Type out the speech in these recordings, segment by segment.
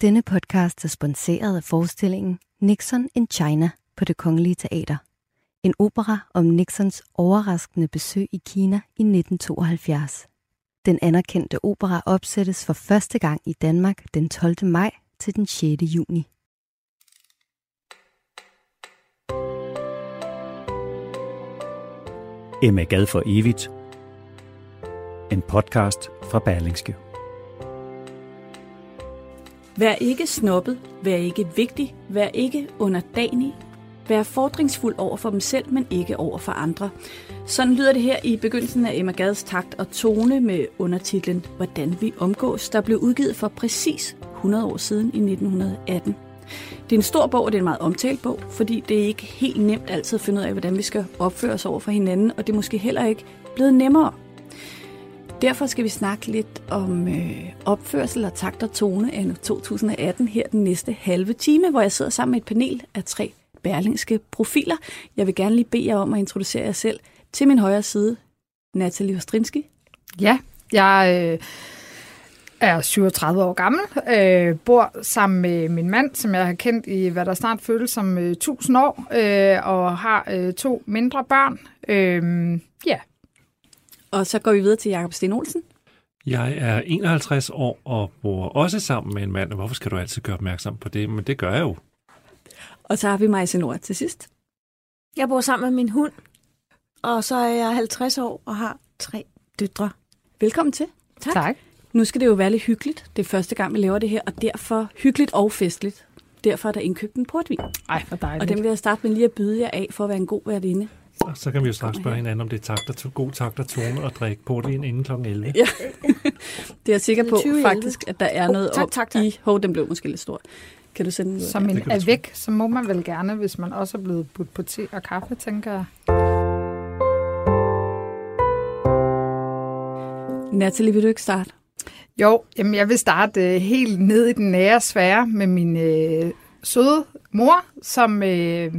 Denne podcast er sponsoreret af forestillingen Nixon in China på det Kongelige Teater. En opera om Nixons overraskende besøg i Kina i 1972. Den anerkendte opera opsættes for første gang i Danmark den 12. maj til den 6. juni. Emma Gad for evigt. En podcast fra Berlingske. Vær ikke snobbet, vær ikke vigtig, vær ikke underdanig, vær fordringsfuld over for dem selv, men ikke over for andre. Sådan lyder det her i begyndelsen af Emma Gads takt og tone med undertitlen Hvordan vi omgås, der blev udgivet for præcis 100 år siden i 1918. Det er en stor bog, og det er en meget omtalt bog, fordi det er ikke helt nemt altid at finde ud af, hvordan vi skal opføre os over for hinanden, og det er måske heller ikke blevet nemmere. Derfor skal vi snakke lidt om øh, opførsel og takt og tone af 2018 her den næste halve time, hvor jeg sidder sammen med et panel af tre berlingske profiler. Jeg vil gerne lige bede jer om at introducere jer selv. Til min højre side, Natalie Ostrinski. Ja, jeg øh, er 37 år gammel, øh, bor sammen med min mand, som jeg har kendt i, hvad der snart føles som øh, 1000 år, øh, og har øh, to mindre børn. Øh, ja. Og så går vi videre til Jakob Sten Olsen. Jeg er 51 år og bor også sammen med en mand. Hvorfor skal du altid gøre opmærksom på det? Men det gør jeg jo. Og så har vi Majse Nord til sidst. Jeg bor sammen med min hund, og så er jeg 50 år og har tre døtre. Velkommen til. Tak. Tak. Nu skal det jo være lidt hyggeligt. Det er første gang, vi laver det her, og derfor hyggeligt og festligt. Derfor er der indkøbt en portvin. Ej, hvor dejligt. Og den vil jeg starte med lige at byde jer af for at være en god værtinde. Og så kan vi jo straks spørge hinanden, om det er takt og to, god takt og tone og drikke portvin inden kl. 11. Ja. det er jeg sikker på 20 i faktisk, at der er Hov, noget tak, op tak, tak. i... Hov, den blev måske lidt stor. Kan du sende den? Som en er væk, så må man vel gerne, hvis man også er blevet budt på te og kaffe, tænker jeg. Natalie, vil du ikke starte? Jo, jamen jeg vil starte øh, helt ned i den nære sfære med min øh, søde mor, som øh,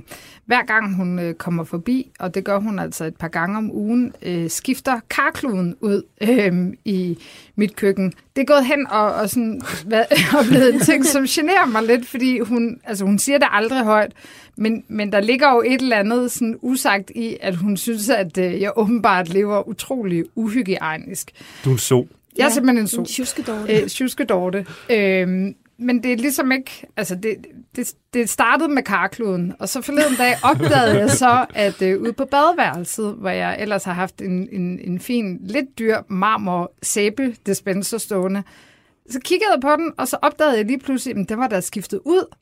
hver gang hun øh, kommer forbi, og det gør hun altså et par gange om ugen, øh, skifter karkluden ud øh, i mit køkken. Det er gået hen og, og, sådan, hvad, og blevet en ting, som generer mig lidt, fordi hun, altså hun siger det aldrig højt, men, men der ligger jo et eller andet sådan usagt i, at hun synes, at øh, jeg åbenbart lever utrolig uhygiejnisk. Du er en so. Jeg er simpelthen en En so tjuskedårlig. øh, tjuskedorte. Øhm, men det er ligesom ikke... Altså, det, det, det startede med karkluden, og så forleden dag opdagede jeg så, at øh, ude på badeværelset, hvor jeg ellers har haft en, en, en fin, lidt dyr marmor sæbe dispenser stående, så kiggede jeg på den, og så opdagede jeg lige pludselig, at det var der skiftet ud.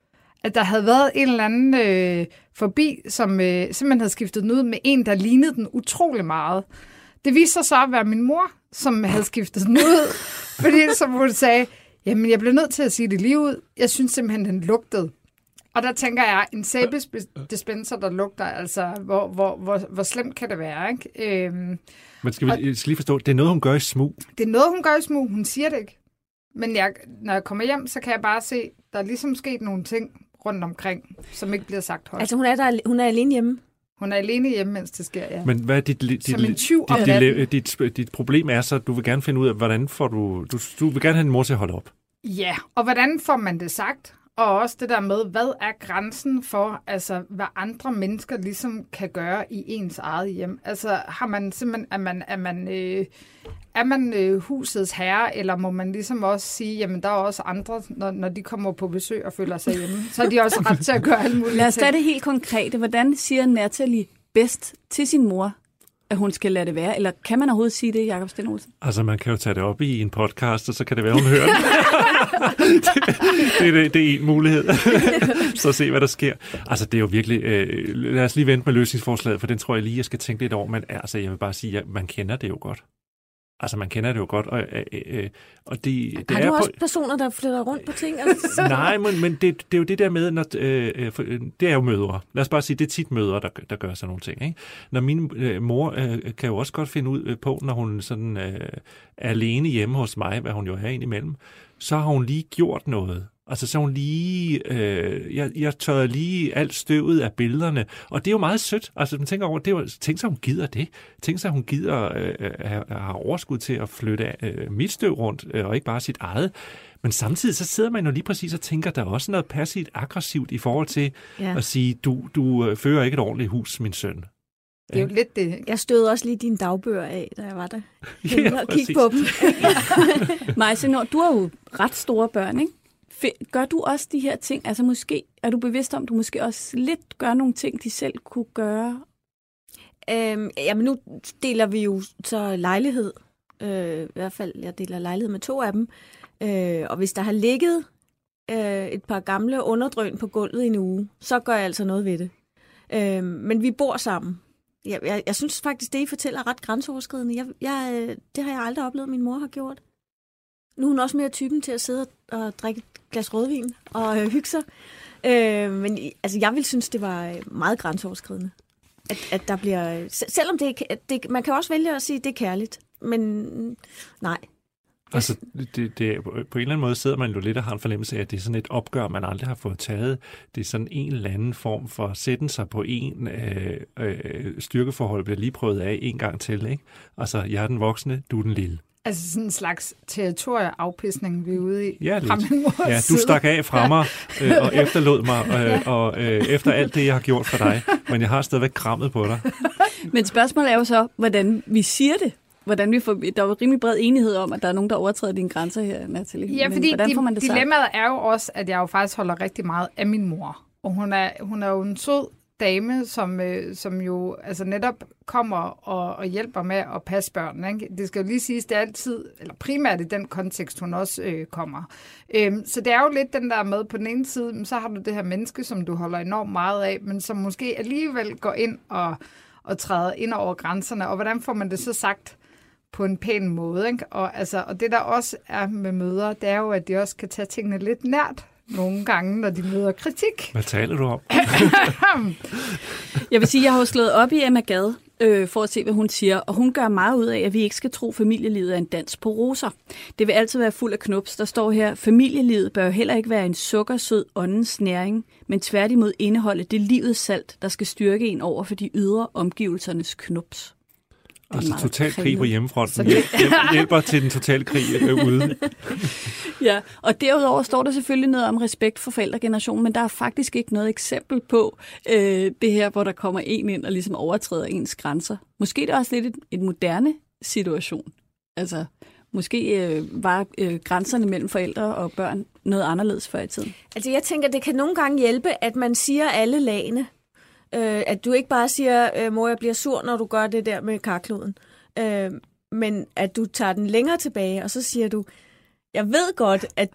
At der havde været en eller anden øh, forbi, som øh, simpelthen havde skiftet den ud med en, der lignede den utrolig meget. Det viste sig så at være min mor, som havde skiftet den ud, fordi som hun sagde, jamen jeg bliver nødt til at sige det lige ud. Jeg synes simpelthen, den lugtede. Og der tænker jeg, en sæbedispenser, der lugter, altså hvor, hvor, hvor, hvor slemt kan det være, ikke? Øhm, Men skal vi skal lige forstå, det er noget, hun gør i smug. det er noget, hun gør i smug. Hun siger det ikke. Men jeg, når jeg kommer hjem, så kan jeg bare se, der er ligesom sket nogle ting rundt omkring, som ikke bliver sagt højt. Altså, hun er, der, hun er alene hjemme. Hun er alene hjemme, mens det sker, ja. Men hvad er dit, dit, Som en tyv dit, dit, dit, dit problem er så, at du vil gerne finde ud af, hvordan får du... Du, du vil gerne have din mor til at holde op. Ja, og hvordan får man det sagt? Og også det der med, hvad er grænsen for, altså, hvad andre mennesker ligesom kan gøre i ens eget hjem? Altså, har man simpelthen, er man, er man, øh, er man øh, husets herre, eller må man ligesom også sige, jamen, der er også andre, når, når de kommer på besøg og føler sig hjemme, så er de også ret til at gøre alle mulige Lad os tage det helt konkrete. Hvordan siger Natalie bedst til sin mor, at hun skal lade det være? Eller kan man overhovedet sige det, Jakob Sten Olsen? Altså, man kan jo tage det op i en podcast, og så kan det være, hun hører det. det, er, det, det er en mulighed. så se, hvad der sker. Altså, det er jo virkelig... Øh, lad os lige vente med løsningsforslaget, for den tror jeg lige, jeg skal tænke lidt over. Men altså, jeg vil bare sige, at man kender det jo godt. Altså, man kender det jo godt, og, øh, øh, og det, det Har er du på... også personer, der flytter rundt på ting? Altså, Nej, men, men det, det er jo det der med, når, øh, øh, for, øh, det er jo mødre. Lad os bare sige, det er tit mødre, der, der gør sådan nogle ting. Ikke? Når min øh, mor øh, kan jo også godt finde ud øh, på, når hun sådan, øh, er alene hjemme hos mig, hvad hun jo er indimellem, så har hun lige gjort noget. Altså så hun lige, øh, jeg, jeg tørrede lige alt støvet af billederne, og det er jo meget sødt. Altså man tænker over, det jo, tænk sig, hun gider det. Tænk sig, hun gider øh, have, have overskud til at flytte øh, mit støv rundt, øh, og ikke bare sit eget. Men samtidig så sidder man jo lige præcis og tænker, der er også noget passivt aggressivt i forhold til Ja. at sige, du, du øh, fører ikke et ordentligt hus, min søn. Det er jo lidt det. Jeg stød også lige dine dagbøger af, da jeg var der. Ja, og kigge på dem. Majse, når du har jo ret store børn, ikke? Gør du også de her ting? Altså måske er du bevidst om, at du måske også lidt gør nogle ting, de selv kunne gøre? Øhm, jamen nu deler vi jo så lejlighed. Øh, I hvert fald, jeg deler lejlighed med to af dem. Øh, og hvis der har ligget øh, et par gamle underdrøn på gulvet i en uge, så gør jeg altså noget ved det. Øh, men vi bor sammen. Jeg, jeg, jeg synes faktisk, det I fortæller er ret grænseoverskridende. Jeg, jeg, øh, det har jeg aldrig oplevet, min mor har gjort. Nu er hun også mere typen til at sidde og drikke et glas rødvin og øh, hygge sig. Øh, men altså, jeg vil synes, det var øh, meget grænseoverskridende at, at der bliver... Øh, selvom det, det Man kan også vælge at sige, at det er kærligt. Men nej. Altså, det, det, på en eller anden måde sidder man jo lidt og har en fornemmelse af, at det er sådan et opgør, man aldrig har fået taget. Det er sådan en eller anden form for at sætte sig på en øh, øh, styrkeforhold, bliver lige prøvet af en gang til. Ikke? Altså, jeg er den voksne, du er den lille. Altså sådan en slags territorieafpisning, vi er ude i. Ja, lidt. Ja, du stak af fra mig øh, og efterlod mig, øh, og øh, efter alt det, jeg har gjort for dig. Men jeg har stadigvæk krammet på dig. Men spørgsmålet er jo så, hvordan vi siger det. Hvordan vi får, der er jo rimelig bred enighed om, at der er nogen, der overtræder dine grænser her, Natalie. Ja, Men fordi hvordan får man det sagt? dilemmaet er jo også, at jeg jo faktisk holder rigtig meget af min mor. Og hun er, hun er jo en sød dame, som, øh, som jo altså netop kommer og, og hjælper med at passe børnene. Ikke? Det skal jo lige siges, det er altid, eller primært i den kontekst, hun også øh, kommer. Øhm, så det er jo lidt den der med, på den ene side, men så har du det her menneske, som du holder enormt meget af, men som måske alligevel går ind og, og træder ind over grænserne. Og hvordan får man det så sagt på en pæn måde? Ikke? Og, altså, og det der også er med møder, det er jo, at de også kan tage tingene lidt nært nogle gange, når de møder kritik. Hvad taler du om? Jeg vil sige, jeg har jo slået op i Emma Gade øh, for at se, hvad hun siger, og hun gør meget ud af, at vi ikke skal tro, at familielivet er en dans på roser. Det vil altid være fuld af knups. Der står her, familielivet bør heller ikke være en sukkersød åndens næring, men tværtimod indeholde det livets salt, der skal styrke en over for de ydre omgivelsernes knups. Det Altså total krig på hjemmefronten. Hjælp, hjælper til den totale krig øh, ude. Ja, og derudover står der selvfølgelig noget om respekt for forældregenerationen, men der er faktisk ikke noget eksempel på øh, det her, hvor der kommer en ind og ligesom overtræder ens grænser. Måske det er også lidt et, et moderne situation. Altså, måske øh, var øh, grænserne mellem forældre og børn noget anderledes før i tiden. Altså, jeg tænker, det kan nogle gange hjælpe, at man siger alle lagene. Øh, at du ikke bare siger, øh, mor, jeg bliver sur, når du gør det der med karkloden. Øh, men at du tager den længere tilbage, og så siger du, jeg ved godt, at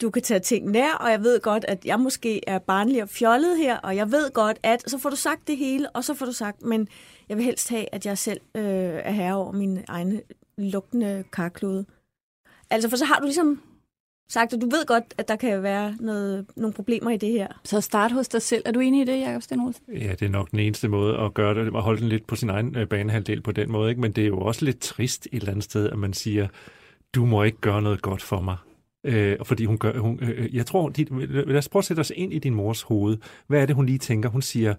du kan tage ting nær, og jeg ved godt, at jeg måske er barnlig og fjollet her, og jeg ved godt, at så får du sagt det hele, og så får du sagt, men jeg vil helst have, at jeg selv øh, er herre over min egne lugtende karklude. Altså, for så har du ligesom sagt, at du ved godt, at der kan være noget, nogle problemer i det her. Så start hos dig selv. Er du enig i det, Jacob Sten Olsen? Ja, det er nok den eneste måde at gøre det, at holde den lidt på sin egen øh, banehalvdel på den måde. Ikke? Men det er jo også lidt trist et eller andet sted, at man siger, du må ikke gøre noget godt for mig. Øh, fordi hun gør, hun, øh, jeg tror, de, lad os prøve at sætte os ind i din mors hoved. Hvad er det, hun lige tænker? Hun siger,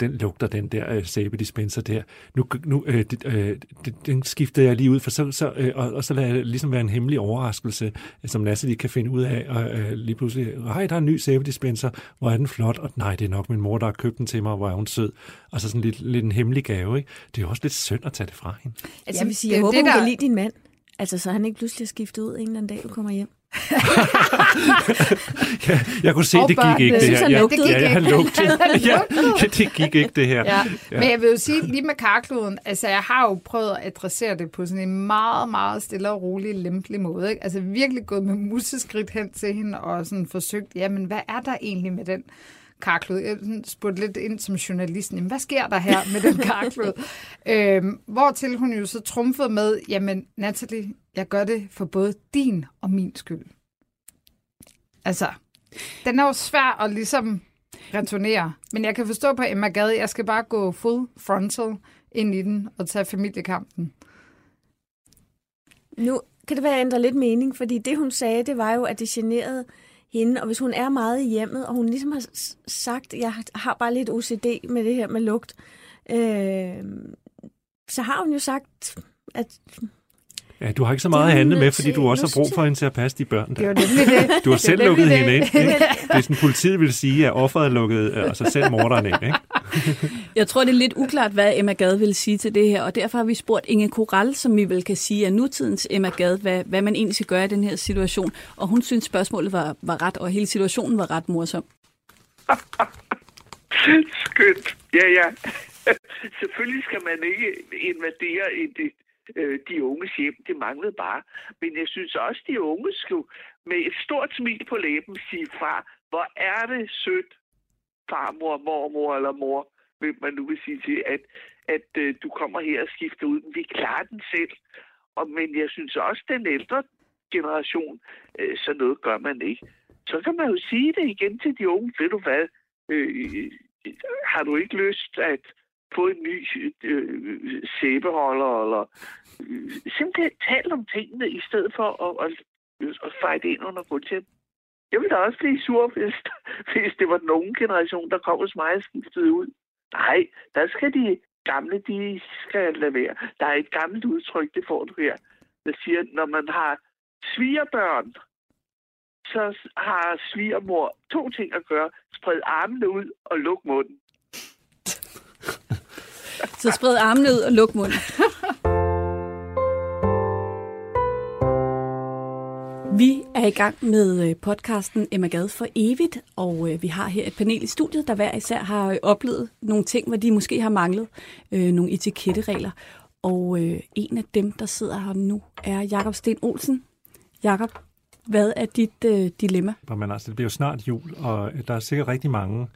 den lugter den der øh, sæbedispenser der. Nu, nu øh, det, øh, det, den skifter jeg lige ud, for så, så, øh, og, og så lader det ligesom være en hemmelig overraskelse, øh, som Lasse lige kan finde ud af, og øh, lige pludselig, hej, der er en ny sæbedispenser, hvor er den flot, og nej, det er nok min mor, der har købt den til mig, hvor er hun sød. Og så sådan lidt, lidt en hemmelig gave, ikke? Det er jo også lidt synd at tage det fra hende. Altså, Jamen, jeg vil sige, det jeg jo håber, det, hun der- kan lide din mand. Altså, så han ikke pludselig er skiftet ud en eller anden dag, du kommer hjem. Ja, jeg kunne se, Og det gik ikke, det Jeg her. han Ja, ja, jeg lugtede. Ja, det gik ikke, det her. Ja. ja. Men jeg vil jo sige, lige med karkloden, altså jeg har jo prøvet at adressere det på sådan en meget, meget stille og rolig, lempelig måde. Ikke? Altså virkelig gået med museskridt hen til hende og sådan forsøgt, jamen hvad er der egentlig med den karklod? Jeg spurgte lidt ind som journalisten, jamen hvad sker der her med den karklod? øhm, hvortil hun jo så trumfede med, jamen Natalie, jeg gør det for både din og min skyld. Altså, den er jo svær at ligesom returnere. Men jeg kan forstå på Emma Gade, jeg skal bare gå full frontal ind i den og tage familiekampen. Nu kan det være, at jeg ændrer lidt mening, fordi det, hun sagde, det var jo, at det generede hende, og hvis hun er meget i hjemmet, og hun ligesom har sagt, jeg har bare lidt OCD med det her med lugt, øh, så har hun jo sagt, at Ja, du har ikke så meget Det at handle med, fordi du også har brug for hende til at passe de børn Det der. var nemlig det. Du har selv Det lukket nemlig hende det. ind. Ikke? Det er sådan, politiet vil sige, at offeret er lukket, øh, og så selv morderen ind. Ikke? Jeg tror, det er lidt uklart, hvad Emma Gade vil sige til det her, og derfor har vi spurgt Inge Koral, som vi vel kan sige er nutidens Emma Gade, hvad, hvad man egentlig skal gøre i den her situation. Og hun synes, spørgsmålet var, var ret, og hele situationen var ret morsom. Skønt. Ja, ja. Selvfølgelig skal man ikke invadere i det, øh, de unges hjem. Det manglede bare. Men jeg synes også, de unge skulle med et stort smil på læben sige fra. Hvor er det sødt, farmor, mormor eller mor, vil man nu vil sige til, at, at øh, du kommer her og skifter ud. Men vi klarer den selv. Og, men jeg synes også, den ældre generation, øh, så noget gør man ikke. Så kan man jo sige det igen til de unge. Ved du hvad? Øh, øh har du ikke lyst at få en ny øh, sæbeholder, eller øh, simpelthen tale om tingene, i stedet for at, at, at fejde ind under gulvtæppet. Jeg ville da også blive sur, hvis, hvis det var den unge generation, der kom hos mig og skiftede ud. Nej, der skal de gamle, de skal lade være. Der er et gammelt udtryk, det får du her, der siger, når man har svigerbørn, så har svigermor to ting at gøre. Spred armene ud og luk munden. Så spred armene ud og luk munden. Vi er i gang med øh, podcasten Emma Gade for evigt, og øh, vi har her et panel i studiet, der hver især har øh, oplevet nogle ting, hvor de måske har manglet øh, nogle etiketteregler. Og øh, en af dem, der sidder her nu, er Jakob Sten Olsen. Jakob, hvad er dit øh, dilemma? Men altså, det bliver jo snart jul, og der er sikkert rigtig mange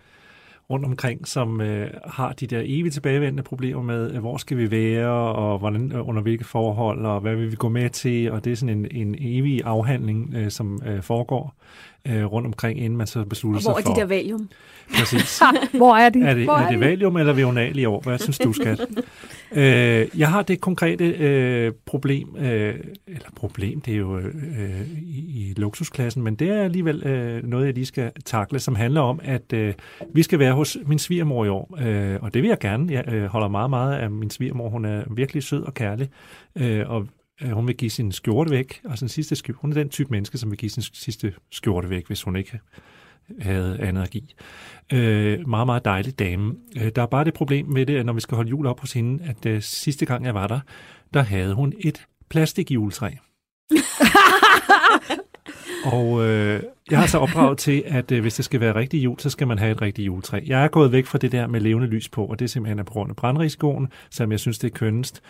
rundt omkring, som øh, har de der evigt tilbagevendende problemer med, øh, hvor skal vi være, og hvordan, øh, under hvilke forhold, og hvad vil vi gå med til, og det er sådan en, en evig afhandling, øh, som øh, foregår øh, rundt omkring, inden man så beslutter Og sig hvor er for... de der valium? Præcis. Hvor er de? Er det, Hvor er det valium eller vional i år? Hvad synes du, skat? øh, jeg har det konkrete øh, problem, øh, eller problem, det er jo øh, i, i luksusklassen, men det er alligevel øh, noget, jeg lige skal takle, som handler om, at øh, vi skal være hos min svigermor i år, øh, og det vil jeg gerne. Jeg øh, holder meget, meget af min svigermor. Hun er virkelig sød og kærlig, øh, og øh, hun vil give sin skjorte væk, og sin sidste skjorte. Hun er den type menneske, som vil give sin sidste skjorte væk, hvis hun ikke havde give. Øh, meget, meget dejlig dame. Øh, der er bare det problem med det, at når vi skal holde jul op hos hende, at øh, sidste gang jeg var der, der havde hun et plastikjuletræ. Og øh, jeg har så opdraget til, at øh, hvis det skal være rigtig jul, så skal man have et rigtigt juletræ. Jeg er gået væk fra det der med levende lys på, og det er simpelthen på grund af brandrisikoen, som jeg synes, det er kønnest.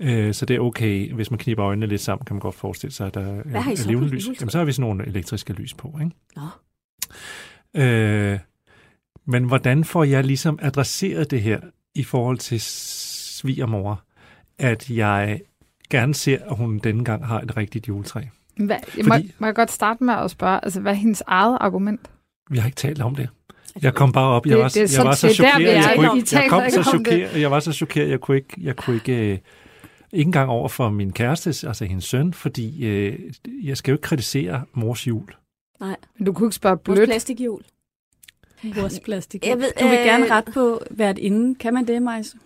Øh, så det er okay, hvis man kniber øjnene lidt sammen, kan man godt forestille sig, at der er levende lys. Jamen, så har vi sådan nogle elektriske lys på, ikke? Nå. Øh, men hvordan får jeg ligesom adresseret det her i forhold til svigermor, at jeg gerne ser, at hun denne gang har et rigtigt juletræ? Hvad, jeg må, Fordi- må jeg godt starte med at spørge, altså, hvad er hendes eget argument? Vi har ikke talt om det. Jeg kom bare op, jeg Det- var, det er jeg så- var så det er der, chokeret, er. jeg, kunne I ikke, jeg kom så det. chokeret, jeg var så chokeret, jeg kunne ikke, jeg kunne ikke, øh, ikke engang over for min kæreste, altså hendes søn, fordi øh, jeg skal jo ikke kritisere mors jul. Nej, Men du kunne ikke spørge vores blødt. plastikhjul. Vores plastik. Jeg ved, du vil øh, gerne rette på hvert inden. Kan man det, Majs?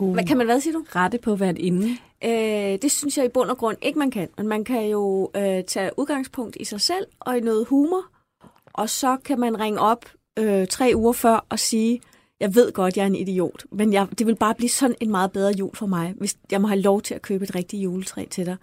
Hvad, kan man hvad, siger du? Rette på hvert inden. Øh, det synes jeg i bund og grund ikke, man kan. Men man kan jo øh, tage udgangspunkt i sig selv og i noget humor. Og så kan man ringe op øh, tre uger før og sige, jeg ved godt, jeg er en idiot, men jeg, det vil bare blive sådan en meget bedre jul for mig, hvis jeg må have lov til at købe et rigtigt juletræ til dig.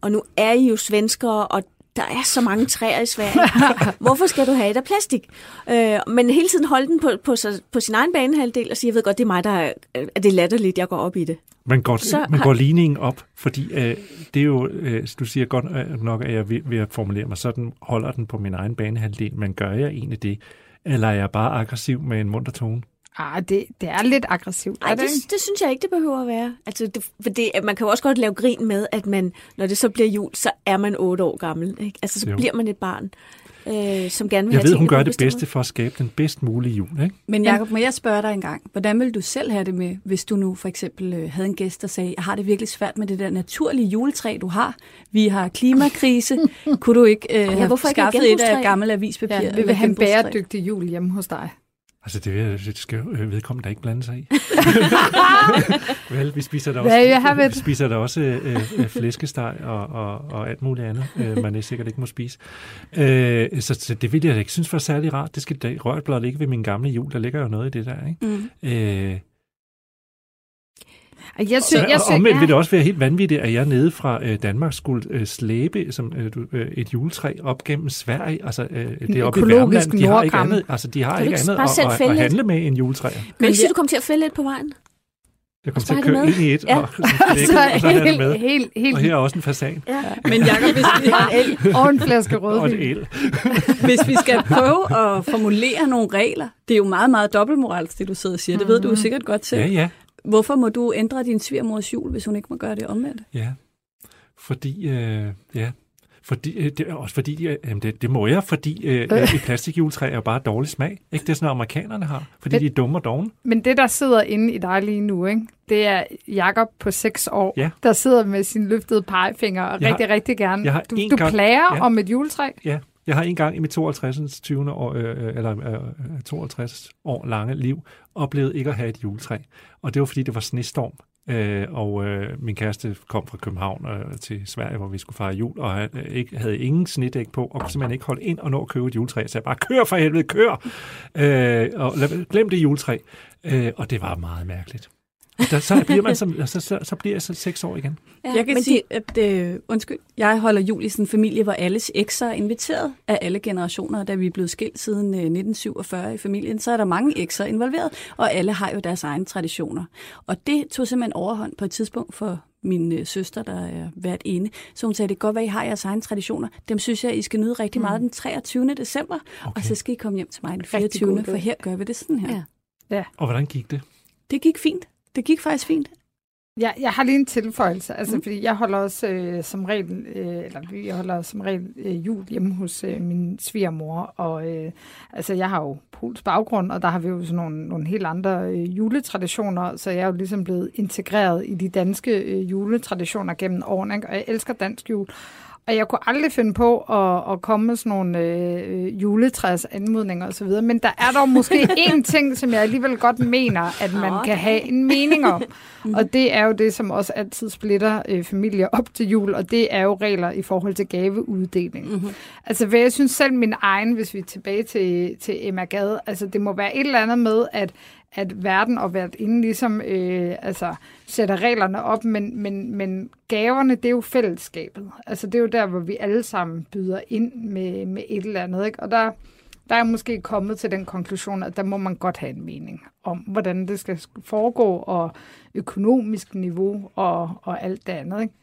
Og nu er I jo svenskere, og der er så mange træer i Sverige. Hvorfor skal du have et af plastik? Øh, men hele tiden holde den på, på, på sin egen banehalvdel og sige, jeg ved godt, det er mig, der er, er det latterligt, jeg går op i det. Man går, Så man har- går ligningen op, fordi øh, det er jo, øh, du siger godt øh, nok, at jeg ved, ved at formulere mig sådan, holder den på min egen banehalvdel, men gør jeg egentlig det? Eller er jeg bare aggressiv med en munter tone? Ah, det, det er lidt aggressivt. Nej, det, det, synes jeg ikke, det behøver at være. Altså, det, for det, man kan jo også godt lave grin med, at man, når det så bliver jul, så er man otte år gammel. Ikke? Altså, så Jo. bliver man et barn, øh, som gerne vil Jeg have ved, tingene hun gør det bedste for at skabe den bedst mulige jul, ikke? Men Jacob, må jeg spørge dig en gang, hvordan vil du selv have det med, hvis du nu for eksempel øh, havde en gæst, der sagde, jeg har det virkelig svært med det der naturlige juletræ, du har. Vi har klimakrise. Kunne du ikke øh, have hvorfor ikke et skaffet af gammelt avispapir? Ja, vi vil have en bæredygtig jul hjemme hos dig. Altså, det, vil- det skal øh, vedkommende da ikke blande sig i. Vel, vi spiser da også, it. vi spiser da også øh, øh, flæskesteg og, og, og alt muligt andet, øh, man sikkert ikke må spise. Øh, så, så det vil jeg da ikke synes var særlig rart. Det skal da rørt blot ikke ved min gamle jul. Der ligger jo noget i det der, ikke? Mm. Øh, Og Jeg så, synes, jeg og synes, omvendt ja. vil det også være helt vanvittigt, at jeg nede fra øh, Danmark skulle øh, slæbe som, øh, øh, et juletræ op gennem Sverige. Altså, øh, det er oppe i Värmland. De har ikke andet, altså, de har ikke andet at, at, at handle med end juletræer. Men jeg- du kommer til at fælde lidt på vejen? Jeg kommer Og til at så har køre ind i et, Ja. og, og, så så og så helt, med. helt, helt, Og her er også en fasan Ja. Men Jacob, hvis vi, og en flaske og et rødvin. el. hvis vi skal prøve at formulere nogle regler, det er jo meget, meget dobbeltmoralsk, det du sidder og siger. Det ved du jo sikkert godt selv. Ja, ja, Hvorfor må du ændre din svigermors jul, hvis hun ikke må gøre det omvendt? ja. Fordi, øh, ja. Fordi, øh, det er også fordi, øh, det, det må jeg, fordi øh, øh. et plastikjuletræ er jo bare dårlig smag. Ikke det er sådan, amerikanerne har, fordi Men- de er dumme og dogne. Men det, der sidder inde i dig lige nu, ikke? det er Jakob på 6 år, Ja. der sidder med sin løftede pegefinger og Jeg har- rigtig, rigtig gerne. jeg har Du, du gang- klager ja. om et juletræ. Ja, jeg har en gang i mit 52. 20. år, øh, øh, eller øh, øh 52 år lange liv oplevet ikke at have et juletræ. Og det var fordi, det var snestorm. Øh, og øh, min kæreste kom fra København øh, til Sverige, hvor vi skulle fejre jul, og han øh, ikke, havde ingen snedæk på, og kunne simpelthen ikke holde ind og nå at købe et juletræ. Så jeg bare, kør for helvede, kør! Øh, og lad, glem det juletræ. Øh, og det var meget mærkeligt. Der, så bliver man som, så, så, så bliver jeg så seks år igen. Ja, Jeg kan men sige, at øh, undskyld, jeg holder jul i sådan en familie, hvor alles ekser er inviteret af alle generationer. Da vi er blevet skilt siden øh, 1947 i familien, så er der mange ekser involveret, og alle har jo deres egne traditioner. Og det tog simpelthen overhånd på et tidspunkt for min øh, søster, der er været inde. Så hun sagde, det kan godt være, I har jeres egne traditioner. Dem synes jeg, I skal nyde rigtig meget den 23. december, okay. og så skal I komme hjem til mig den Rigtig 24. god idé. For her gør vi det sådan her. Ja. Og hvordan gik det? Det gik fint. Det gik faktisk fint. Jeg, jeg har lige en tilføjelse, altså, Mm. fordi jeg holder også øh, som regel, øh, eller vi holder som regel øh, jul hjemme hos øh, min svigermor, og øh, altså, jeg har jo polsk baggrund, og der har vi jo sådan nogle, nogle helt andre øh, juletraditioner, så jeg er jo ligesom blevet integreret i de danske øh, juletraditioner gennem årene, ikke? og jeg elsker dansk jul. Og jeg kunne aldrig finde på at, at komme med sådan nogle øh, juletræs anmodninger osv., men der er dog måske én ting, som jeg alligevel godt mener, at man Nå, kan have en mening om. Og det er jo det, som også altid splitter øh, familier op til jul, og det er jo regler i forhold til gaveuddeling. Mm-hmm. Altså, hvad jeg synes selv min egen, hvis vi er tilbage til, til Emma Gade, altså det må være et eller andet med, at at verden og hvert inden ligesom øh, altså, sætter reglerne op, men, men, men gaverne, det er jo fællesskabet. Altså det er jo der, hvor vi alle sammen byder ind med, med et eller andet. Ikke? Og der, der er måske kommet til den konklusion, at der må man godt have en mening om, hvordan det skal foregå, og økonomisk niveau og, og alt det andet. Ikke?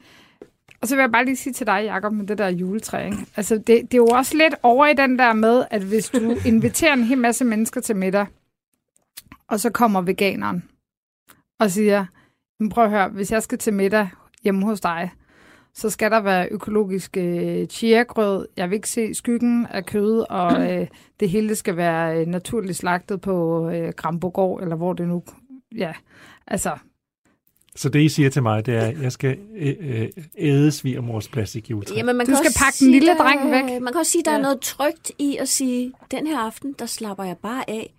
Og så vil jeg bare lige sige til dig, Jacob, med det der juletræ. Ikke? Altså, det, det er jo også lidt over i den der med, at hvis du inviterer en hel masse mennesker til middag, og så kommer veganeren og siger, "Men prøv at høre, hvis jeg skal til middag hjemme hos dig, så skal der være økologisk øh, chia-grød. Jeg vil ikke se skyggen af kød, og øh, det hele skal være øh, naturligt slagtet på øh, Grambogård, eller hvor det nu... Ja, altså, Så det, I siger til mig, det er, at jeg skal øh, øh, æde svigermors plastikjuletræ. Jamen, man Du kan skal pakke den lille der, dreng væk. Man kan også sige, der ja. er noget trygt i at sige, den her aften, der slapper jeg bare af.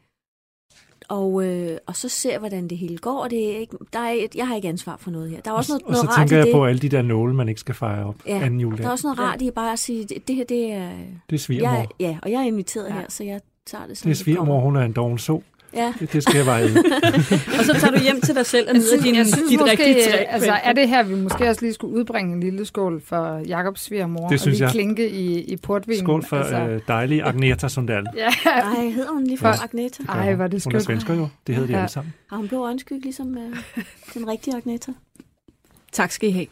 Og, øh, og så ser hvordan det hele går. Og det er ikke, der er, et- jeg har ikke ansvar for noget her. Der er også noget, og så noget rart tænker i jeg det. på alle de der nåle, man ikke skal fejre op Ja, anden Der juledag. er også noget rart i bare at sige, det, det her, det er... Det er svigermor. Jeg, ja, og jeg er inviteret ja. Ja. her, så jeg tager det som det er svigermor, hun er en doven så. Ja. Det, det skal jeg bare æde. Og så tager du hjem til dig selv og nyder din, jeg synes dit rigtige måske, træ. altså, er det her, vi måske også lige skulle udbringe en lille skål for Jakobs svigermor, Det synes og lige jeg. klinke i, i portvin. Skål for altså, øh, dejlig Agneta Sundal. Ja, Ej, hedder hun lige for For- Agneta? ej, er det Hun er skønt. svensker jo. Det hedder de Ja. alle sammen. Har hun blå øjenskygge, ligesom øh, den rigtige Agneta? Tak skal I have.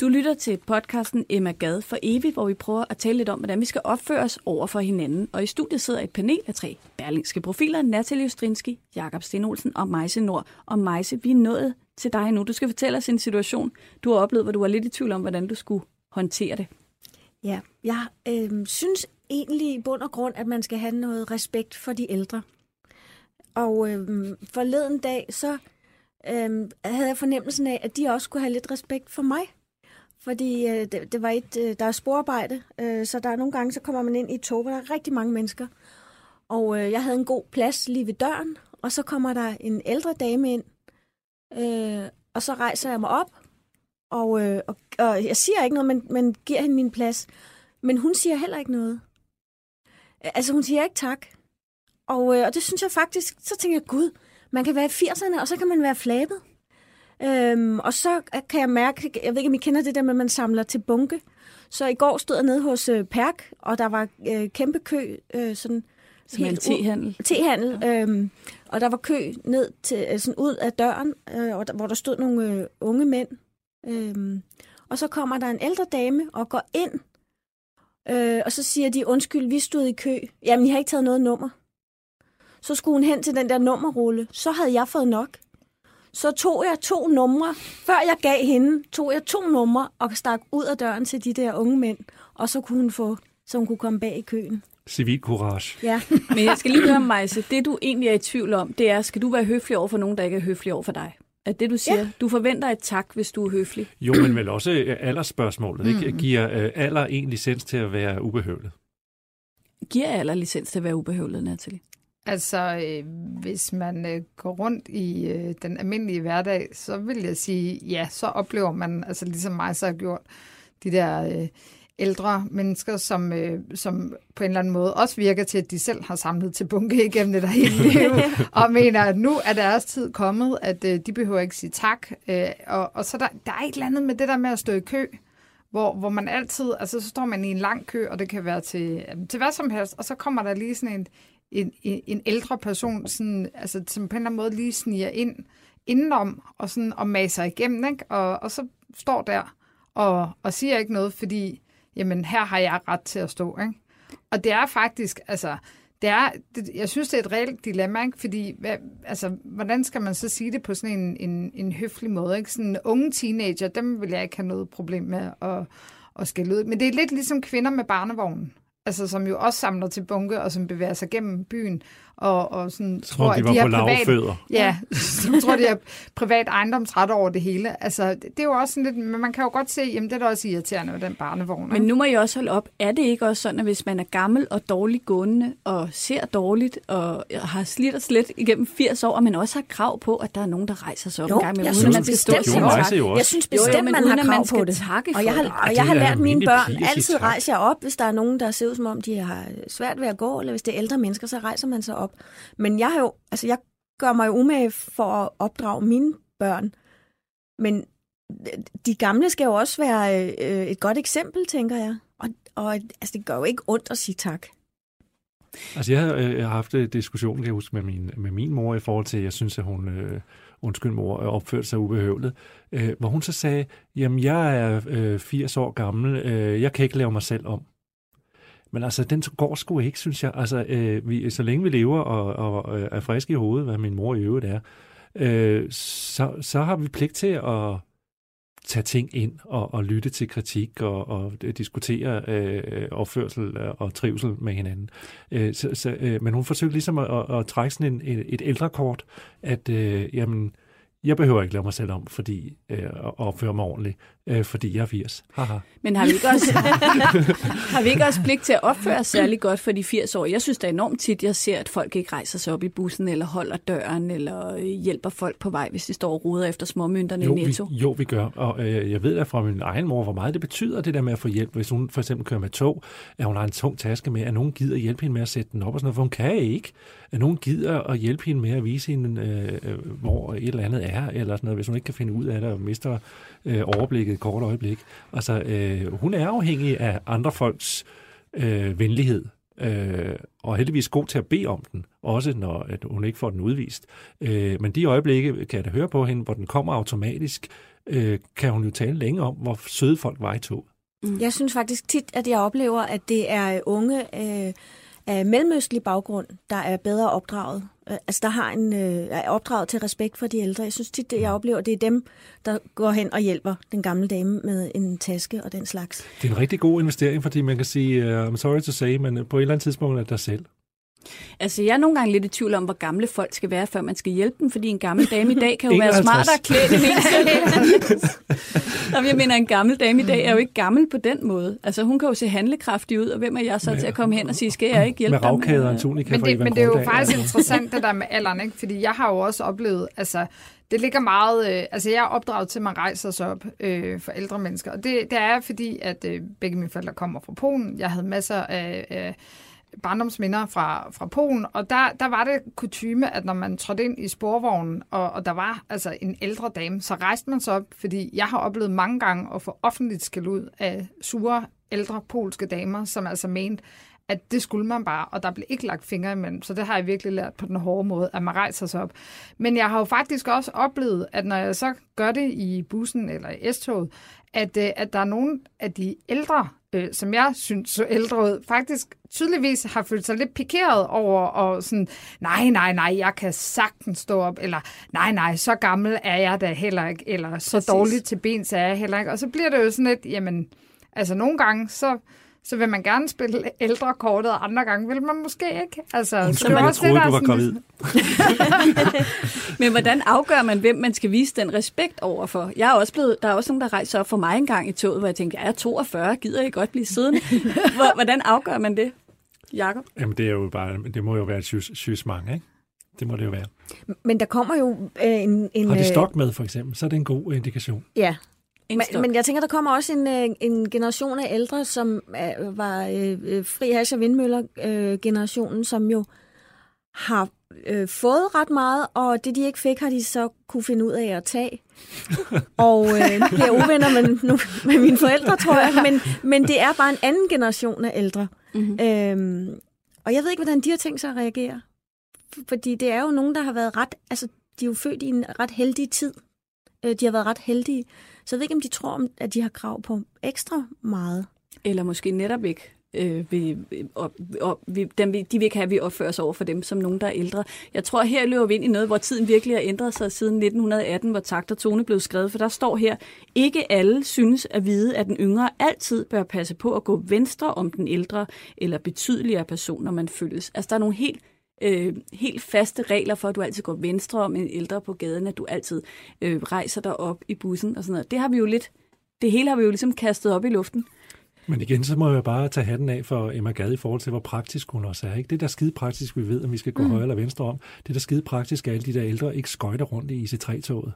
Du lytter til podcasten Emma Gad for evigt, hvor vi prøver at tale lidt om, hvordan vi skal opføre os over for hinanden. Og i studiet sidder et panel af tre berlingske profiler, Natalie Ostrinski, Jakob Sten Olsen og Majse Nord. Og Majse, vi er nået til dig nu. Du skal fortælle os en situation, du har oplevet, hvor du var lidt i tvivl om, hvordan du skulle håndtere det. Ja, jeg øh, synes egentlig i bund og grund, at man skal have noget respekt for de ældre. Og øh, forleden dag, så øh, havde jeg fornemmelsen af, at de også skulle have lidt respekt for mig. Fordi øh, det, det var et, øh, der er sporarbejde, øh, så der er nogle gange, så kommer man ind i et tog, hvor der er rigtig mange mennesker. Og øh, jeg havde en god plads lige ved døren, og så kommer der en ældre dame ind, øh, og så rejser jeg mig op, og, øh, og, og jeg siger ikke noget, men, men giver hende min plads. Men hun siger heller ikke noget. Altså, hun siger ikke tak. Og, øh, og det synes jeg faktisk, så tænker jeg, gud, man kan være i 80'erne, og så kan man være flabet. Øhm, og så kan jeg mærke, jeg ved ikke, om I kender det der med, at man samler til bunke. Så i går stod jeg nede hos øh, Perk, og der var øh, kæmpe kø, øh, sådan Som en tehandel. tehandel, ja. øhm, og der var kø ned til, øh, sådan ud af døren, øh, og der, hvor der stod nogle øh, unge mænd. Øhm, og så kommer der en ældre dame og går ind, øh, og så siger de, undskyld, vi stod i kø. Jamen, I har ikke taget noget nummer. Så skulle hun hen til den der nummerrulle. Så havde jeg fået nok. Så tog jeg to numre. Før jeg gav hende, tog jeg to numre og stak ud af døren til de der unge mænd. Og så kunne hun få, så hun kunne komme bag i køen. Civil courage. Ja. Men jeg skal lige høre, Majse, det du egentlig er i tvivl om, det er, skal du være høflig over for nogen, der ikke er høflig over for dig? At det, du siger, ja. du forventer et tak, hvis du er høflig. Jo, men vel også øh, aldersspørgsmålet. Ikke? Giver øh, alder en licens til at være ubehøvlet? Giver alder licens til at være ubehøvlet, Natalie? Altså, øh, hvis man øh, går rundt i øh, den almindelige hverdag, så vil jeg sige, ja, så oplever man, altså ligesom mig så har gjort, de der øh, ældre mennesker, som, øh, som på en eller anden måde også virker til, at de selv har samlet til bunke igennem det der hele liv, og mener, at nu er deres tid kommet, at øh, de behøver ikke sige tak. Øh, og, og så der, der er et eller andet med det der med at stå i kø, hvor, hvor man altid, altså så står man i en lang kø, og det kan være til, øh, til hvad som helst, og så kommer der lige sådan en, en, en, en ældre person, sådan, altså, som på en eller anden måde lige sniger ind indenom og, sådan, og maser igennem, ikke? Og, og så står der og, og siger ikke noget, fordi jamen, her har jeg ret til at stå. Ikke? Og det er faktisk, altså, det er, det, jeg synes, det er et reelt dilemma, ikke? fordi hvad, altså, hvordan skal man så sige det på sådan en, en, en høflig måde? Ikke? Sådan unge teenager, dem vil jeg ikke have noget problem med at, at skælde ud. Men det er lidt ligesom kvinder med barnevognen altså som jo også samler til bunke, og som bevæger sig gennem byen, og, og sådan Som om de var de på har privat. Ja, som tror, de har privat ejendomsret over det hele. Altså, det, det er jo også sådan lidt, men man kan jo godt se, jamen det er da også irriterende med den barnevogn. Men nu må jeg også holde op. Er det ikke også sådan, at hvis man er gammel og dårligt gående, og ser dårligt, og har slidt og slet igennem 80 år, og man også har krav på, at der er nogen, der rejser sig op Jo, en gang med, jeg uden at synes man skal stå bestemt, og Jo, jo. Jeg synes Jo, jo, bestemt, men man har at man krav skal på det. takke Og jeg har, og jeg har lært mine børn, altid rejse jer op, hvis der er nogen, der ser ud som om, de har svært ved at gå, eller hvis det er ældre mennesker, så rejser man sig op. Men jeg har jo, altså jeg gør mig jo umage for at opdrage mine børn. Men de gamle skal jo også være øh, et godt eksempel, tænker jeg. Og, og altså, det gør jo ikke ondt at sige tak. Altså, jeg har, jeg har haft øh, en diskussion, kan jeg huske, med min, med min mor i forhold til, at jeg synes, at hun, øh, undskyld mor, opførte sig ubehøvlet. Øh, hvor hun så sagde, jamen, jeg er øh, 80 år gammel, øh, jeg kan ikke lave mig selv om. Men altså, den går sgu ikke, synes jeg. Altså, øh, vi, så længe vi lever og, og og er friske i hovedet, hvad min mor i øvrigt er, øh, så, så har vi pligt til at tage ting ind og, og lytte til kritik og, og diskutere øh, opførsel og trivsel med hinanden. Øh, så, så, øh, men hun forsøgte ligesom at, at, at trække sådan en, et, et ældre kort, at øh, jamen, jeg behøver ikke lave mig selv om, fordi øh, at opføre mig ordentligt, øh, fordi jeg er 80. Haha. Men har vi, ikke også, har vi ikke også pligt til at opføre os særlig godt for de 80 år? Jeg synes da enormt tit, jeg ser, at folk ikke rejser sig op i bussen, eller holder døren, eller øh, hjælper folk på vej, hvis de står og ruder efter småmønterne Jo, i vi, Netto. jo, vi gør. Og øh, jeg ved da fra min egen mor, hvor meget det betyder, det der med at få hjælp. Hvis hun for eksempel kører med tog, at hun har en tung taske med, at nogen gider hjælpe hende med at sætte den op og sådan noget, for hun kan ikke. At nogen gider at hjælpe hende med at vise hende, øh, øh, hvor et eller andet er, eller sådan noget, hvis hun ikke kan finde ud af det og mister øh, overblikket et kort øjeblik. Altså, øh, hun er afhængig af andre folks øh, venlighed, øh, og heldigvis god til at bede om den, også når at hun ikke får den udvist. Øh, men de øjeblikke, kan jeg da høre på hende, hvor den kommer automatisk, øh, kan hun jo tale længe om, hvor søde folk var i toget. Mm. Jeg synes faktisk tit, at jeg oplever, at det er unge øh, af mellemøstlig baggrund, der er bedre opdraget. Øh, altså, der har en, øh, er opdraget til respekt for de ældre. Jeg synes tit, det jeg oplever, det er dem, der går hen og hjælper den gamle dame med en taske og den slags. Det er en rigtig god investering, fordi man kan sige, uh, I'm sorry to say, men på et eller andet tidspunkt er det dig selv. Altså, jeg er nogle gange lidt i tvivl om, hvor gamle folk skal være, før man skal hjælpe dem, fordi en gammel dame i dag kan jo være 51. smartere klædt end en selv. Jeg mener, en gammel dame i dag er jo ikke gammel på den måde. Altså, hun kan jo se handlekraftig ud, og hvem er jeg så til at komme hen og sige, skal jeg ikke hjælpe Med ravkæder og en dem? tunika Men det, men det er jo faktisk interessant, det der med alderen, ikke? Fordi jeg har jo også oplevet, altså, det ligger meget... Øh, altså, jeg er opdraget til, at man rejser sig op øh, for ældre mennesker. Og det, det er fordi, at øh, begge mine forældre kommer fra Polen. Jeg havde masser af... af barndomsminder fra, fra Polen, og der, der var det kutyme, at når man trådte ind i sporvognen, og, og der var altså en ældre dame, så rejste man sig op, fordi jeg har oplevet mange gange at få offentligt skæld ud af sure, ældre polske damer, som altså mente, at det skulle man bare, og der blev ikke lagt fingre imellem. Så det har jeg virkelig lært på den hårde måde, at man rejser sig op. Men jeg har jo faktisk også oplevet, at når jeg så gør det i bussen eller i S-toget, at, øh, at der er nogle af de ældre, øh, som jeg synes så ældre faktisk tydeligvis har følt sig lidt pikeret over, og sådan, nej, nej, nej, jeg kan sagtens stå op, eller nej, nej, så gammel er jeg da heller ikke, eller så Præcis. dårligt til bens er jeg heller ikke. Og så bliver det jo sådan lidt, jamen, altså nogle gange, så, så vil man gerne spille ældre kortet, og andre gange vil man måske ikke. Altså, så det er jeg også troede, det, du er var sådan- gravid. Men hvordan afgør man, hvem man skal vise den respekt overfor? Jeg er også blevet, der er også nogen, der rejser op for mig en gang i toget, hvor jeg tænkte, jeg er 42, gider I godt blive siddende? Hvor- hvordan afgør man det, Jakob? Jamen, det, er jo bare, det må jo være et sys- sysmang, ikke? Det må det jo være. Men der kommer jo øh, en... en Har de øh, stok med, for eksempel, så er det en god indikation. Ja, En stok. men, men jeg tænker, der kommer også en, øh, en generation af ældre, som øh, var øh, øh, fri hash og vindmøller-generationen, som jo har øh, fået ret meget, og det de ikke fik, har de så kunne finde ud af at tage. og øh, nu bliver jeg uvenner med, nu, med mine forældre, tror jeg, men, men det er bare en anden generation af ældre. Mhm. Øhm, og jeg ved ikke, hvordan de har tænkt sig at reagere. Fordi det er jo nogen, der har været ret... Altså, de er jo født i en ret heldig tid. Øh, de har været ret heldige. Så jeg ved ikke, om de tror, om- at de har krav på ekstra meget. Eller måske netop ikke. Øh, vi, og, og, vi, dem, vi, de vil ikke have, at vi opfører os over for dem som nogen, der er ældre. Jeg tror, her løber vi ind i noget, hvor tiden virkelig har ændret sig siden 1918, hvor takt og tone blev skrevet. For der står her, ikke alle synes at vide, at den yngre altid bør passe på at gå venstre om den ældre eller betydeligere person, når man følges. Altså, der er nogle helt øh, helt faste regler for, at du altid går venstre om en ældre på gaden, at du altid øh, rejser dig op i bussen og sådan noget. Det har vi jo lidt, det hele har vi jo ligesom kastet op i luften. Men igen, så må jeg bare tage hatten af for Emma Gade i forhold til, hvor praktisk hun også er. Ikke? Det der er skide praktisk, vi ved, om vi skal gå mm. højre eller venstre om. Det der er skide praktisk, at alle de der ældre ikke skøjter rundt i IC3-toget.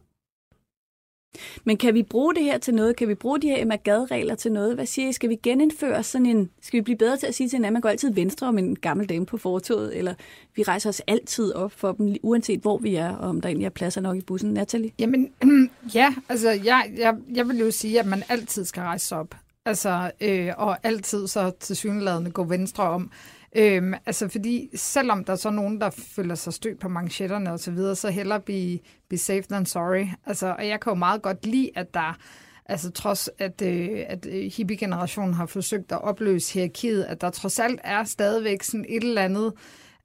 Men kan vi bruge det her til noget? Kan vi bruge de her Emma Gad-regler til noget? Hvad siger I? Skal vi genindføre sådan en... Skal vi blive bedre til at sige til hinanden, at man går altid venstre om en gammel dame på fortoget? Eller vi rejser os altid op for dem, uanset hvor vi er, og om der egentlig er pladser nok i bussen? Natalie? Jamen, ja, altså, jeg, jeg, jeg vil jo sige, at man altid skal rejse sig op. Altså, øh, og altid så til synlædende gå venstre om. Øhm, altså, fordi selvom der er så nogen, der føler sig stødt på manchetterne og så videre, så hellere be, be safe than sorry. Altså, og jeg kan jo meget godt lide, at der Altså trods at, øh, at øh, hippie-generationen har forsøgt at opløse hierarkiet, at der trods alt er stadigvæk sådan et eller andet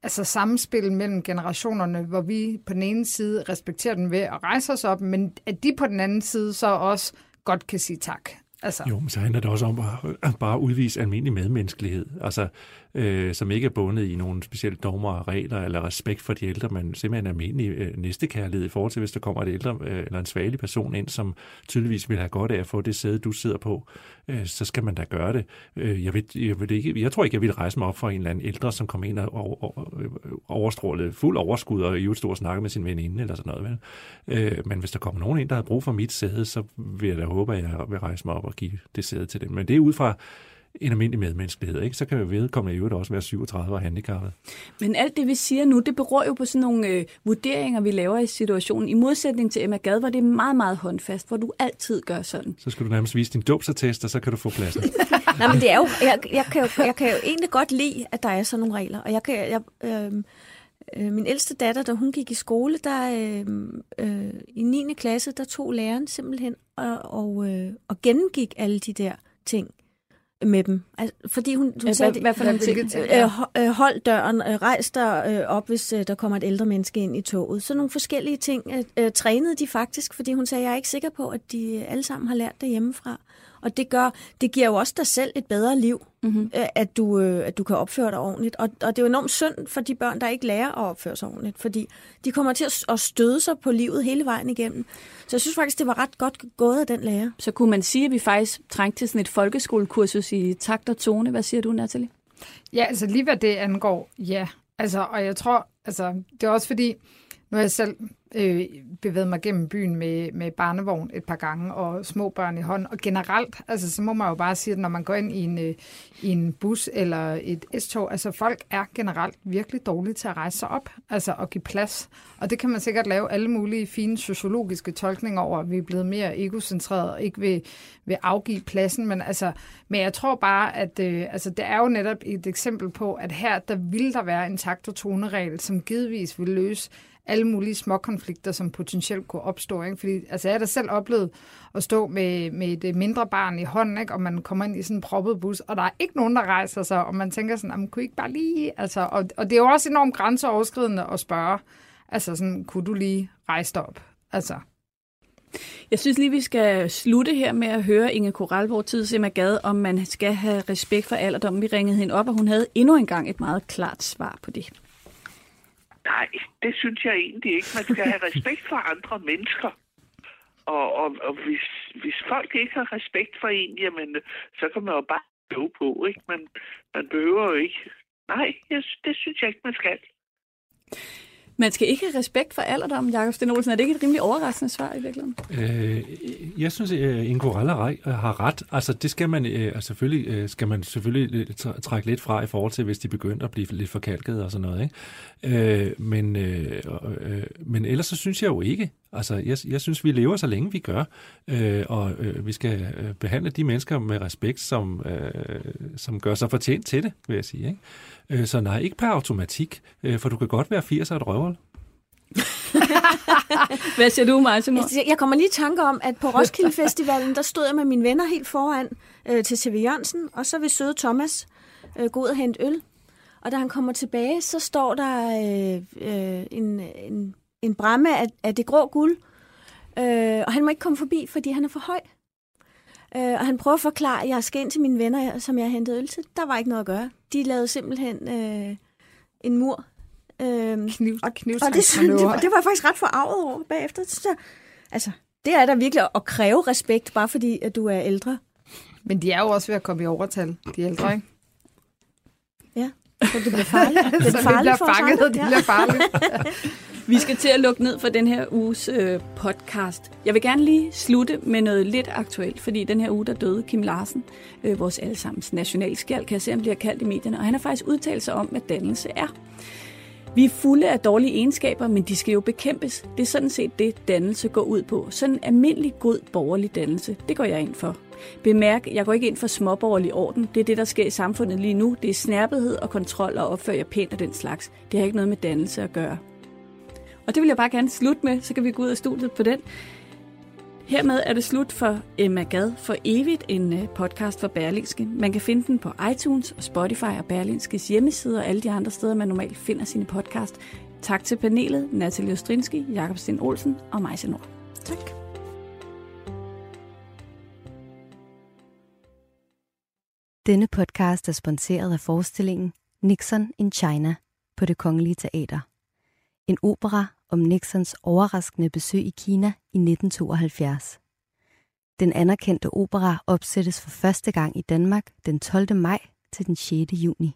altså samspil mellem generationerne, hvor vi på den ene side respekterer den ved at rejse os op, men at de på den anden side så også godt kan sige tak. Altså, Jo, men så handler det også om at bare udvise almindelig medmenneskelighed, altså, øh, som ikke er bundet i nogle specielle dogmer og regler eller respekt for de ældre, men simpelthen almindelig øh, næstekærlighed i forhold til, hvis der kommer et ældre øh, eller en svagelig person ind, som tydeligvis vil have godt af at få det sæde, du sidder på, øh, så skal man da gøre det. Øh, jeg, ved, jeg, ved ikke, jeg tror ikke, jeg vil rejse mig op for en eller anden ældre, som kommer ind og og, og øh, overstrålede fuld overskud og i øvrigt stå og snakke med sin veninde eller sådan noget. Vel? Øh, men hvis der kommer nogen ind, der har brug for mit sæde, så vil jeg da håbe, at jeg vil rejse mig op og give det sæde til dem. Men det er ud fra en almindelig medmenneskelighed. Ikke? Så kan vi vedkommende i øvrigt også være 37 og handicappet. Men alt det, vi siger nu, det beror jo på sådan nogle øh, vurderinger, vi laver i situationen. I modsætning til Emma Gad, hvor det er meget, meget håndfast, hvor du altid gør sådan. Så skal du nærmest vise din dåbsattest, og så kan du få pladsen. Nej, men det er jo, jeg, jeg, kan jo, jeg kan jo egentlig godt lide, at der er sådan nogle regler. Og jeg kan, jeg, øh, øh, min ældste datter, da hun gik i skole, der øh, øh, i 9. klasse, der tog læreren simpelthen og, og, øh, og gennemgik alle de der ting med dem. Altså, fordi hun, hun sagde, hvad, hvad for nogle ting? Øh, øh, hold døren, øh, rejs dig øh, op, hvis øh, der kommer et ældre menneske ind i toget. Så nogle forskellige ting øh, øh, trænede de faktisk, fordi hun sagde, jeg er ikke sikker på, at de alle sammen har lært det hjemmefra. Og det gør, det giver jo også dig selv et bedre liv, mm-hmm. at, du, øh, at du kan opføre dig ordentligt. Og, og det er jo enormt synd for de børn, der ikke lærer at opføre sig ordentligt, fordi de kommer til at støde sig på livet hele vejen igennem. Så jeg synes faktisk, det var ret godt gået af den lærer. Så kunne man sige, at vi faktisk trængte til sådan et folkeskolekursus i takt og tone. Hvad siger du, Natalie? Ja, altså lige hvad det angår, ja. Altså, og jeg tror, altså, det er også fordi, nu har jeg selv øh, bevæget mig gennem byen med, med barnevogn et par gange, og små børn i hånd. Og generelt, altså, så må man jo bare sige, at når man går ind i en, øh, i en bus eller et S-tog, altså folk er generelt virkelig dårlige til at rejse sig op, altså at give plads. Og det kan man sikkert lave alle mulige fine sociologiske tolkninger over, at vi er blevet mere egocentreret og ikke vil, vil afgive pladsen. Men, altså, men jeg tror bare, at øh, altså, det er jo netop et eksempel på, at her der vil der være en takt- og toneregel, som givetvis vil løse alle mulige små konflikter, som potentielt kunne opstå. Ikke? Fordi altså, jeg har da selv oplevet at stå med, med et øh, mindre barn i hånden, ikke? og man kommer ind i sådan en proppet bus, og der er ikke nogen, der rejser sig, og man tænker sådan, kunne I ikke bare lige... Altså, og, og det er jo også enormt grænseoverskridende at spørge, altså sådan, kunne du lige rejse dig op? Altså, jeg synes lige, vi skal slutte her med at høre Inge Koralborg tid Gade, om man skal have respekt for alderdommen. Vi ringede hende op, og hun havde endnu engang et meget klart svar på det. Nej, det synes jeg egentlig ikke. Man skal have respekt for andre mennesker. Og, og, og hvis, hvis folk ikke har respekt for en, jamen, så kan man jo bare gå på, ikke? Man, man behøver jo ikke. Nej, jeg, det synes jeg ikke, man skal. Man skal ikke have respekt for alderdommen, Jakob Sten Olsen. Er det ikke et rimelig overraskende svar i virkeligheden? Øh, jeg synes, øh, at Ingo Rallerej øh, har ret. Altså, det skal man, øh, altså, selvfølgelig, øh, skal man selvfølgelig trække lidt fra i forhold til, hvis de begynder at blive lidt forkalket og sådan noget. Ikke? Øh, men, øh, øh, men ellers så synes jeg jo ikke. Altså, jeg, jeg synes, vi lever så længe vi gør, øh, og øh, vi skal behandle de mennesker med respekt, som, øh, som gør sig fortjent til det, vil jeg sige. Ikke? Øh, så nej, ikke per automatik, øh, for du kan godt være 80 og et røvhul. Hvad siger du, Martin? Jeg kommer lige i tanke om, at på Roskilde Festivalen, der stod jeg med mine venner helt foran øh, til C.V. Jørgensen, og så vil søde Thomas øh, gå ud og hente øl. Og da han kommer tilbage, så står der øh, øh, en, en, en bramme af, af det grå guld, øh, og han må ikke komme forbi, fordi han er for høj. Øh, og han prøver at forklare, at jeg skal ind til mine venner, som jeg hentede øl til. Der var ikke noget at gøre. De lavede simpelthen øh, en mur. Øh, Kniv, og, og det, det, var, det var jeg faktisk ret forarvet over bagefter. Så, altså, det er der virkelig at kræve respekt, bare fordi at du er ældre. Men de er jo også ved at komme i overtal, de ældre, ikke? Ja, så det bliver farligt. Det er farligt for os fanget, det bliver farligt. Vi skal til at lukke ned for den her uges øh, podcast. Jeg vil gerne lige slutte med noget lidt aktuelt, fordi den her uge, der døde Kim Larsen, øh, vores allesammens nationalskjald, kan jeg se, han bliver kaldt i medierne, og han har faktisk udtalt sig om, hvad dannelse er. Vi er fulde af dårlige egenskaber, men de skal jo bekæmpes. Det er sådan set det, dannelse går ud på. Sådan en almindelig god borgerlig dannelse, det går jeg ind for. Bemærk, jeg går ikke ind for småborgerlig orden. Det er det, der sker i samfundet lige nu. Det er snærpethed og kontrol og opfører jer pænt af den slags. Det har ikke noget med dannelse at gøre. Og det vil jeg bare gerne slutte med, så kan vi gå ud af studiet på den. Hermed er det slut for Emma Gad for evigt, en øh, podcast for Berlingske. Man kan finde den på iTunes og Spotify og Berlingskes hjemmeside og alle de andre steder, man normalt finder sine podcast. Tak til panelet, Natalie Ostrinski, Jakob Sten Olsen og Majse Nord. Tak. Denne podcast er sponsoreret af forestillingen Nixon in China på det Kongelige Teater. En opera om Nixons overraskende besøg i Kina i 1972. Den anerkendte opera opsættes for første gang i Danmark den 12. maj til den 6. juni.